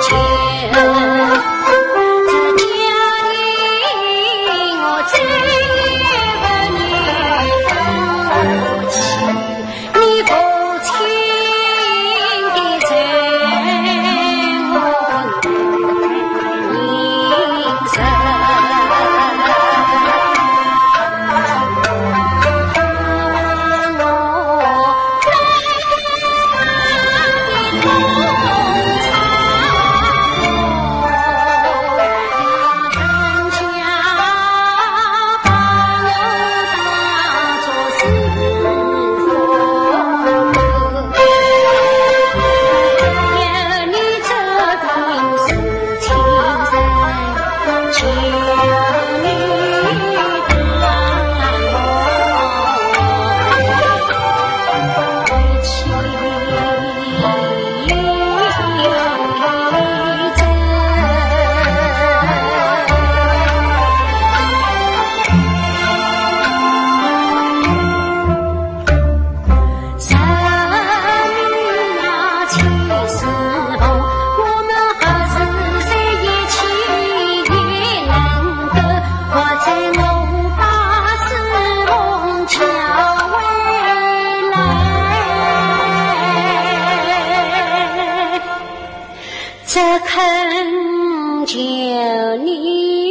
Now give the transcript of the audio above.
前嗯求你